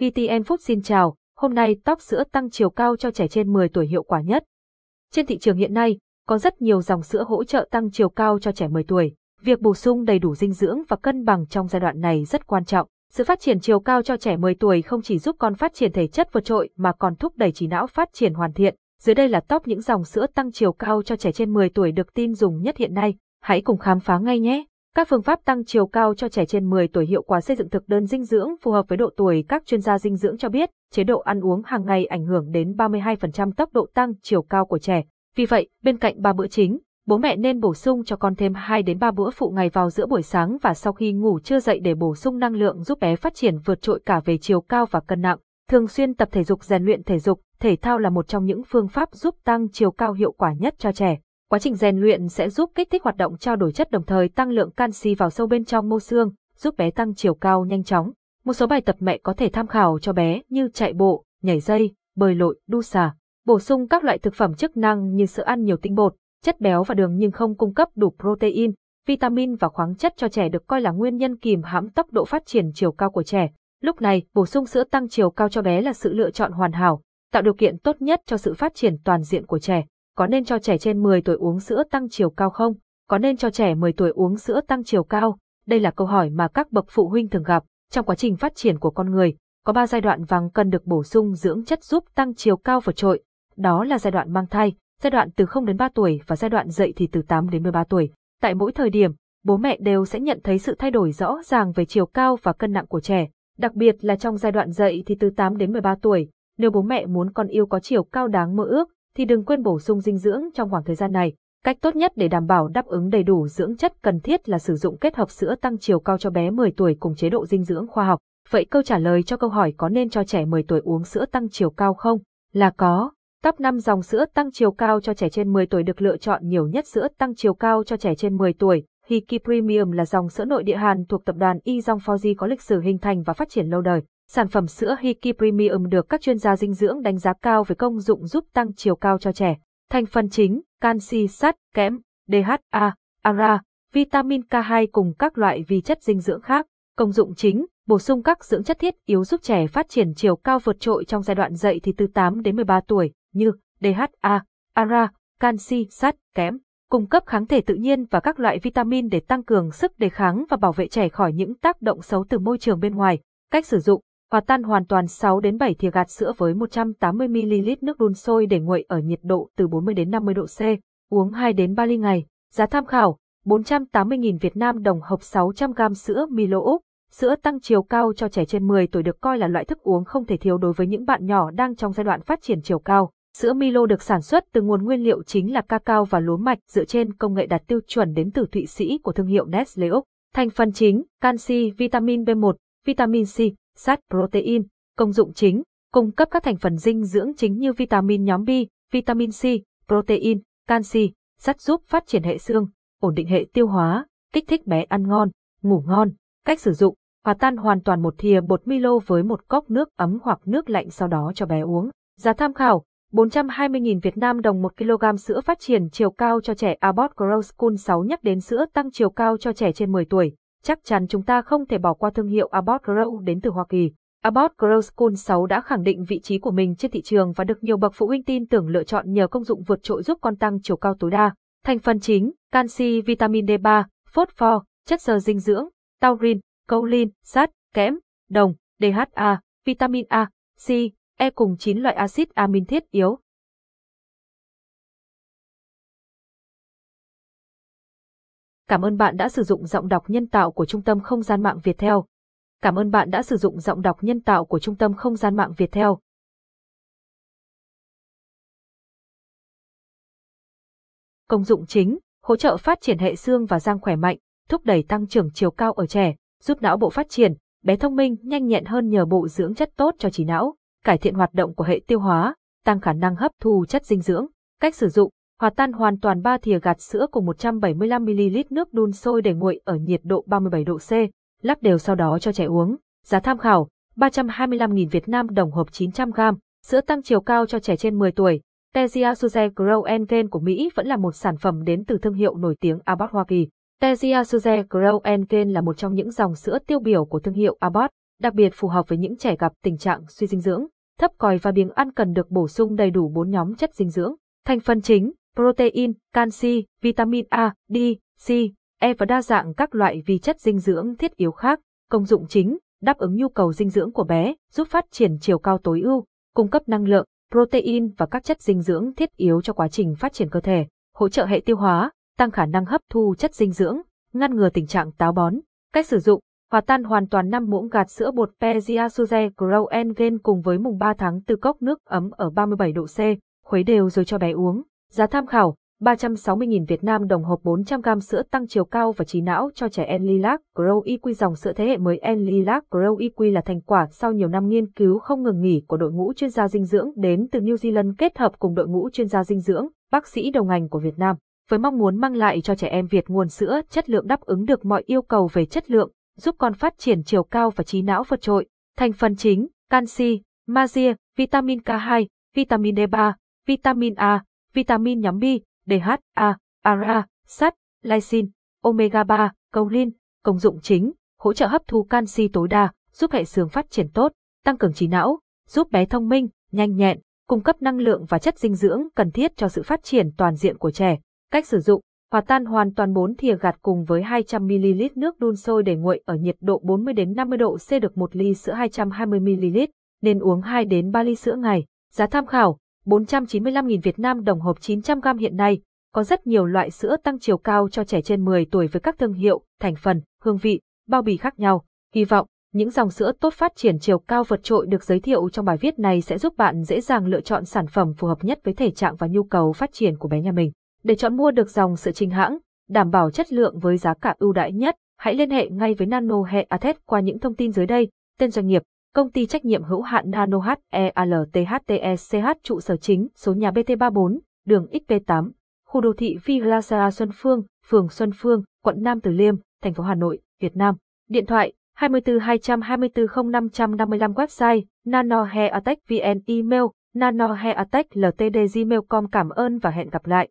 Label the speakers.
Speaker 1: VTN Food xin chào, hôm nay top sữa tăng chiều cao cho trẻ trên 10 tuổi hiệu quả nhất. Trên thị trường hiện nay, có rất nhiều dòng sữa hỗ trợ tăng chiều cao cho trẻ 10 tuổi. Việc bổ sung đầy đủ dinh dưỡng và cân bằng trong giai đoạn này rất quan trọng. Sự phát triển chiều cao cho trẻ 10 tuổi không chỉ giúp con phát triển thể chất vượt trội mà còn thúc đẩy trí não phát triển hoàn thiện. Dưới đây là top những dòng sữa tăng chiều cao cho trẻ trên 10 tuổi được tin dùng nhất hiện nay. Hãy cùng khám phá ngay nhé! Các phương pháp tăng chiều cao cho trẻ trên 10 tuổi hiệu quả xây dựng thực đơn dinh dưỡng phù hợp với độ tuổi. Các chuyên gia dinh dưỡng cho biết, chế độ ăn uống hàng ngày ảnh hưởng đến 32% tốc độ tăng chiều cao của trẻ. Vì vậy, bên cạnh ba bữa chính, bố mẹ nên bổ sung cho con thêm 2 đến 3 bữa phụ ngày vào giữa buổi sáng và sau khi ngủ trưa dậy để bổ sung năng lượng giúp bé phát triển vượt trội cả về chiều cao và cân nặng. Thường xuyên tập thể dục rèn luyện thể dục, thể thao là một trong những phương pháp giúp tăng chiều cao hiệu quả nhất cho trẻ. Quá trình rèn luyện sẽ giúp kích thích hoạt động trao đổi chất đồng thời tăng lượng canxi vào sâu bên trong mô xương, giúp bé tăng chiều cao nhanh chóng. Một số bài tập mẹ có thể tham khảo cho bé như chạy bộ, nhảy dây, bơi lội, đu xà. Bổ sung các loại thực phẩm chức năng như sữa ăn nhiều tinh bột, chất béo và đường nhưng không cung cấp đủ protein, vitamin và khoáng chất cho trẻ được coi là nguyên nhân kìm hãm tốc độ phát triển chiều cao của trẻ. Lúc này, bổ sung sữa tăng chiều cao cho bé là sự lựa chọn hoàn hảo, tạo điều kiện tốt nhất cho sự phát triển toàn diện của trẻ. Có nên cho trẻ trên 10 tuổi uống sữa tăng chiều cao không? Có nên cho trẻ 10 tuổi uống sữa tăng chiều cao? Đây là câu hỏi mà các bậc phụ huynh thường gặp. Trong quá trình phát triển của con người, có 3 giai đoạn vàng cần được bổ sung dưỡng chất giúp tăng chiều cao vượt trội. Đó là giai đoạn mang thai, giai đoạn từ 0 đến 3 tuổi và giai đoạn dậy thì từ 8 đến 13 tuổi. Tại mỗi thời điểm, bố mẹ đều sẽ nhận thấy sự thay đổi rõ ràng về chiều cao và cân nặng của trẻ, đặc biệt là trong giai đoạn dậy thì từ 8 đến 13 tuổi. Nếu bố mẹ muốn con yêu có chiều cao đáng mơ ước, thì đừng quên bổ sung dinh dưỡng trong khoảng thời gian này. Cách tốt nhất để đảm bảo đáp ứng đầy đủ dưỡng chất cần thiết là sử dụng kết hợp sữa tăng chiều cao cho bé 10 tuổi cùng chế độ dinh dưỡng khoa học. Vậy câu trả lời cho câu hỏi có nên cho trẻ 10 tuổi uống sữa tăng chiều cao không? Là có. Top 5 dòng sữa tăng chiều cao cho trẻ trên 10 tuổi được lựa chọn nhiều nhất sữa tăng chiều cao cho trẻ trên 10 tuổi. Hiki Premium là dòng sữa nội địa Hàn thuộc tập đoàn Y Foji có lịch sử hình thành và phát triển lâu đời. Sản phẩm sữa Hiki Premium được các chuyên gia dinh dưỡng đánh giá cao về công dụng giúp tăng chiều cao cho trẻ. Thành phần chính, canxi, sắt, kẽm, DHA, ARA, vitamin K2 cùng các loại vi chất dinh dưỡng khác. Công dụng chính, bổ sung các dưỡng chất thiết yếu giúp trẻ phát triển chiều cao vượt trội trong giai đoạn dậy thì từ 8 đến 13 tuổi, như DHA, ARA, canxi, sắt, kẽm, cung cấp kháng thể tự nhiên và các loại vitamin để tăng cường sức đề kháng và bảo vệ trẻ khỏi những tác động xấu từ môi trường bên ngoài. Cách sử dụng Hòa tan hoàn toàn 6 đến 7 thìa gạt sữa với 180ml nước đun sôi để nguội ở nhiệt độ từ 40 đến 50 độ C, uống 2 đến 3 ly ngày. Giá tham khảo 480.000 Việt Nam đồng hộp 600g sữa Milo Úc. Sữa tăng chiều cao cho trẻ trên 10 tuổi được coi là loại thức uống không thể thiếu đối với những bạn nhỏ đang trong giai đoạn phát triển chiều cao. Sữa Milo được sản xuất từ nguồn nguyên liệu chính là cacao và lúa mạch dựa trên công nghệ đạt tiêu chuẩn đến từ Thụy Sĩ của thương hiệu Nestle Úc. Thành phần chính, canxi, vitamin B1, vitamin C, sắt, protein, công dụng chính, cung cấp các thành phần dinh dưỡng chính như vitamin nhóm B, vitamin C, protein, canxi, sắt giúp phát triển hệ xương, ổn định hệ tiêu hóa, kích thích bé ăn ngon, ngủ ngon. Cách sử dụng, hòa tan hoàn toàn một thìa bột Milo với một cốc nước ấm hoặc nước lạnh sau đó cho bé uống. Giá tham khảo 420.000 Việt Nam đồng 1 kg sữa phát triển chiều cao cho trẻ Abbott Growth School 6 nhắc đến sữa tăng chiều cao cho trẻ trên 10 tuổi chắc chắn chúng ta không thể bỏ qua thương hiệu Abbott Grow đến từ Hoa Kỳ. Abbott Grow School 6 đã khẳng định vị trí của mình trên thị trường và được nhiều bậc phụ huynh tin tưởng lựa chọn nhờ công dụng vượt trội giúp con tăng chiều cao tối đa. Thành phần chính, canxi, vitamin D3, phosphor, chất xơ dinh dưỡng, taurin, choline, sắt, kẽm, đồng, DHA, vitamin A, C, E cùng 9 loại axit amin thiết yếu. Cảm ơn bạn đã sử dụng giọng đọc nhân tạo của Trung tâm Không gian mạng Việt Theo. Cảm ơn bạn đã sử dụng giọng đọc nhân tạo của Trung tâm Không gian mạng Việt Theo. Công dụng chính, hỗ trợ phát triển hệ xương và răng khỏe mạnh, thúc đẩy tăng trưởng chiều cao ở trẻ, giúp não bộ phát triển, bé thông minh, nhanh nhẹn hơn nhờ bộ dưỡng chất tốt cho trí não, cải thiện hoạt động của hệ tiêu hóa, tăng khả năng hấp thu chất dinh dưỡng. Cách sử dụng, Hòa tan hoàn toàn 3 thìa gạt sữa cùng 175ml nước đun sôi để nguội ở nhiệt độ 37 độ C, lắc đều sau đó cho trẻ uống. Giá tham khảo, 325.000 Việt Nam đồng hộp 900g, sữa tăng chiều cao cho trẻ trên 10 tuổi. Tesia Suze Grow and Gain của Mỹ vẫn là một sản phẩm đến từ thương hiệu nổi tiếng Abbott Hoa Kỳ. Tesia Suze Grow and Gain là một trong những dòng sữa tiêu biểu của thương hiệu Abbott. đặc biệt phù hợp với những trẻ gặp tình trạng suy dinh dưỡng, thấp còi và biếng ăn cần được bổ sung đầy đủ 4 nhóm chất dinh dưỡng. Thành phần chính, protein, canxi, vitamin A, D, C, E và đa dạng các loại vi chất dinh dưỡng thiết yếu khác. Công dụng chính, đáp ứng nhu cầu dinh dưỡng của bé, giúp phát triển chiều cao tối ưu, cung cấp năng lượng, protein và các chất dinh dưỡng thiết yếu cho quá trình phát triển cơ thể, hỗ trợ hệ tiêu hóa, tăng khả năng hấp thu chất dinh dưỡng, ngăn ngừa tình trạng táo bón. Cách sử dụng Hòa tan hoàn toàn 5 muỗng gạt sữa bột Pezia Suze Grow Engen cùng với mùng 3 tháng từ cốc nước ấm ở 37 độ C, khuấy đều rồi cho bé uống. Giá tham khảo 360.000 Việt Nam đồng hộp 400g sữa tăng chiều cao và trí não cho trẻ Enlilac Grow EQ dòng sữa thế hệ mới Enlilac Grow EQ là thành quả sau nhiều năm nghiên cứu không ngừng nghỉ của đội ngũ chuyên gia dinh dưỡng đến từ New Zealand kết hợp cùng đội ngũ chuyên gia dinh dưỡng, bác sĩ đầu ngành của Việt Nam, với mong muốn mang lại cho trẻ em Việt nguồn sữa chất lượng đáp ứng được mọi yêu cầu về chất lượng, giúp con phát triển chiều cao và trí não vượt trội. Thành phần chính, canxi, magie, vitamin K2, vitamin D3, vitamin A, vitamin nhóm B, DHA, ARA, sắt, lysine, omega 3, choline, công dụng chính, hỗ trợ hấp thu canxi tối đa, giúp hệ xương phát triển tốt, tăng cường trí não, giúp bé thông minh, nhanh nhẹn, cung cấp năng lượng và chất dinh dưỡng cần thiết cho sự phát triển toàn diện của trẻ. Cách sử dụng, hòa tan hoàn toàn 4 thìa gạt cùng với 200ml nước đun sôi để nguội ở nhiệt độ 40 đến 50 độ C được 1 ly sữa 220ml, nên uống 2 đến 3 ly sữa ngày. Giá tham khảo 495.000 Việt Nam đồng hộp 900g hiện nay, có rất nhiều loại sữa tăng chiều cao cho trẻ trên 10 tuổi với các thương hiệu, thành phần, hương vị, bao bì khác nhau. Hy vọng, những dòng sữa tốt phát triển chiều cao vượt trội được giới thiệu trong bài viết này sẽ giúp bạn dễ dàng lựa chọn sản phẩm phù hợp nhất với thể trạng và nhu cầu phát triển của bé nhà mình. Để chọn mua được dòng sữa chính hãng, đảm bảo chất lượng với giá cả ưu đãi nhất, hãy liên hệ ngay với Nano He Athet qua những thông tin dưới đây, tên doanh nghiệp, công ty trách nhiệm hữu hạn Nano HEALTHTECH trụ sở chính, số nhà BT34, đường XP8, khu đô thị Villa Xuân Phương, phường Xuân Phương, quận Nam Từ Liêm, thành phố Hà Nội, Việt Nam. Điện thoại 24 224 0555 website nanohairtech vn email nanohairtech ltd gmail.com cảm ơn và hẹn gặp lại.